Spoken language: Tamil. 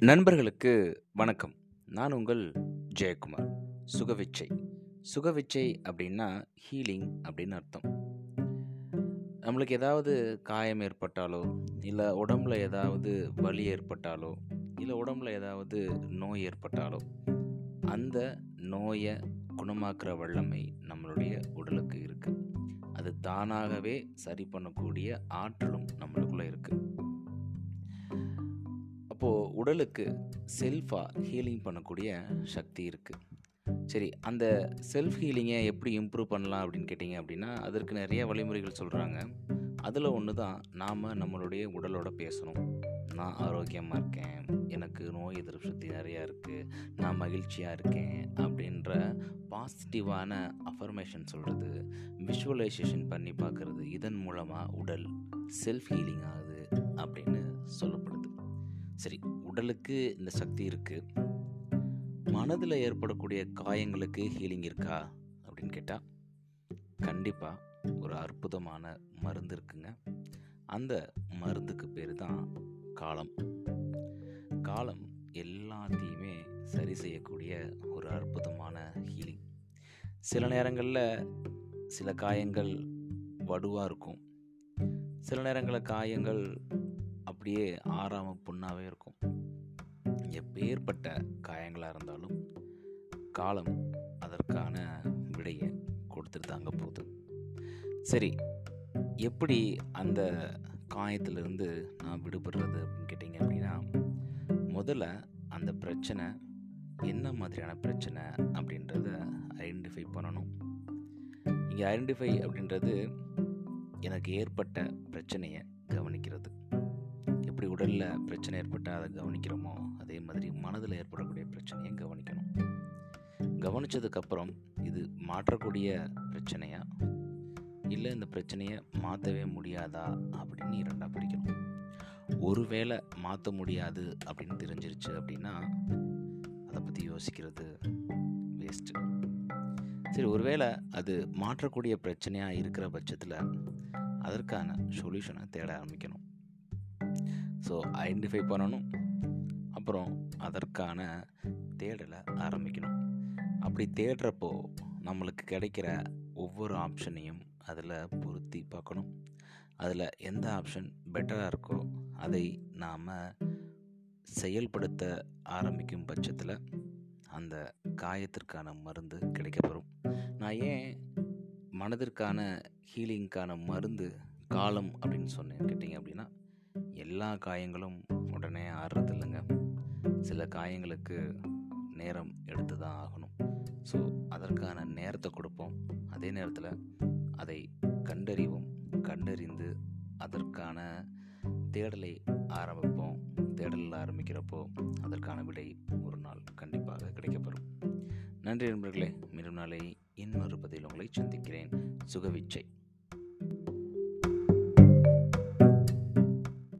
நண்பர்களுக்கு வணக்கம். நான் உங்கள் ஜெயக்குமார். சுகவிச்சை. சுகவிச்சை அப்படின்னா ஹீலிங் அப்படின்னு அர்த்தம். நம்மளுக்கு ஏதாவது காயம் ஏற்பட்டாலோ இல்லை உடம்புல ஏதாவது வலி ஏற்பட்டாலோ இல்லை உடம்புல ஏதாவது நோய் ஏற்பட்டாலோ அந்த நோயை குணமாக்குற வல்லமை நம்மளுடைய உடலுக்கு இருக்குது அது தானாகவே சரி பண்ணக்கூடிய ஆற்றலும் நம்மளுக்குள்ளே இருக்குது உடலுக்கு செல்ஃபாக ஹீலிங் பண்ணக்கூடிய சக்தி இருக்குது சரி அந்த செல்ஃப் ஹீலிங்கை எப்படி இம்ப்ரூவ் பண்ணலாம் அப்படின்னு கேட்டிங்க அப்படின்னா அதற்கு நிறைய வழிமுறைகள் சொல்கிறாங்க அதில் ஒன்று தான் நாம் நம்மளுடைய உடலோட பேசணும். நான் ஆரோக்கியமாக இருக்கேன் எனக்கு நோய் எதிர்ப்பு சக்தி நிறையா இருக்குது நான் மகிழ்ச்சியாக இருக்கேன் அப்படின்ற பாசிட்டிவான அஃபர்மேஷன் சொல்கிறது விஷுவலைசேஷன் பண்ணி பார்க்குறது இதன் மூலமாக உடல் செல்ஃப் ஹீலிங் ஆகுது அப்படின்னு சொல்லப்படும் சரி உடலுக்கு இந்த சக்தி இருக்குது மனதில் ஏற்படக்கூடிய காயங்களுக்கு ஹீலிங் இருக்கா? அப்படின்னு கேட்டால் கண்டிப்பாக ஒரு அற்புதமான மருந்து இருக்குங்க. அந்த மருந்துக்கு பேர் தான் காலம். காலம் எல்லாத்தையுமே சரி செய்யக்கூடிய ஒரு அற்புதமான ஹீலிங் சில நேரங்களில் சில காயங்கள் வடுவாக இருக்கும். சில நேரங்களில் காயங்கள் அப்படியே ஆறாமல் புண்ணாகவே இருக்கும். எப்பேற்பட்ட காயங்களாக இருந்தாலும் காலம் அதற்கான விடையை கொடுத்துட்டு தாங்க போகுது. சரி எப்படி அந்த காயத்திலிருந்து நான் விடுபடுறது அப்படின்னு கேட்டிங்க அப்படின்னா முதல்ல அந்த பிரச்சனை என்ன மாதிரியான பிரச்சனை அப்படின்றத ஐடென்டிஃபை பண்ணணும். இங்கே ஐடென்டிஃபை அப்படின்றது எனக்கு ஏற்பட்ட பிரச்சனையை கவனிக்கிறது. எப்படி உடலில் பிரச்சனை ஏற்பட்டால் அதை கவனிக்கிறோமோ அதே மாதிரி மனதில் ஏற்படக்கூடிய பிரச்சனையை கவனிக்கணும். கவனித்ததுக்கப்புறம் இது மாற்றக்கூடிய பிரச்சனையா? இல்லை இந்த பிரச்சனையை மாற்றவே முடியாதா? அப்படின்னு இரண்டாக பிரிக்கணும். ஒருவேளை மாற்ற முடியாது அப்படின்னு தெரிஞ்சிருச்சு அப்படின்னா அதை பற்றி யோசிக்கிறது வேஸ்ட்டு சரி ஒருவேளை அது மாற்றக்கூடிய பிரச்சனையாக இருக்கிற பட்சத்தில் அதற்கான சொல்யூஷனை தேட ஆரம்பிக்கணும். ஸோ ஐடென்டிஃபை பண்ணணும். அப்புறம் அதற்கான தேடலை ஆரம்பிக்கணும். அப்படி தேடுறப்போ நம்மளுக்கு கிடைக்கிற ஒவ்வொரு ஆப்ஷனையும் அதில் பொருத்தி பார்க்கணும். அதில் எந்த ஆப்ஷன் பெட்டராக இருக்கோ அதை நாம் செயல்படுத்த ஆரம்பிக்கும் பட்சத்தில் அந்த காயத்திற்கான மருந்து கிடைக்கப்பெறும் நான் ஏன் மனதிற்கான ஹீலிங்க்கான மருந்து காலம் அப்படின்னு சொன்னேன் கேட்டிங்க அப்படின்னா எல்லா காயங்களும் உடனே ஆடுறது இல்லைங்க சில காயங்களுக்கு நேரம் எடுத்து தான் ஆகணும். ஸோ அதற்கான நேரத்தை கொடுப்போம். அதே நேரத்தில் அதை கண்டறிவோம். கண்டறிந்து அதற்கான தேடலை ஆரம்பிப்போம். தேடலில் ஆரம்பிக்கிறப்போ அதற்கான விடை ஒரு நாள் கண்டிப்பாக கிடைக்கப்பெறும். நன்றி நண்பர்களே. மீண்டும் நாளை இன்னொரு பதில் உங்களை சந்திக்கிறேன். சுகவிச்சை.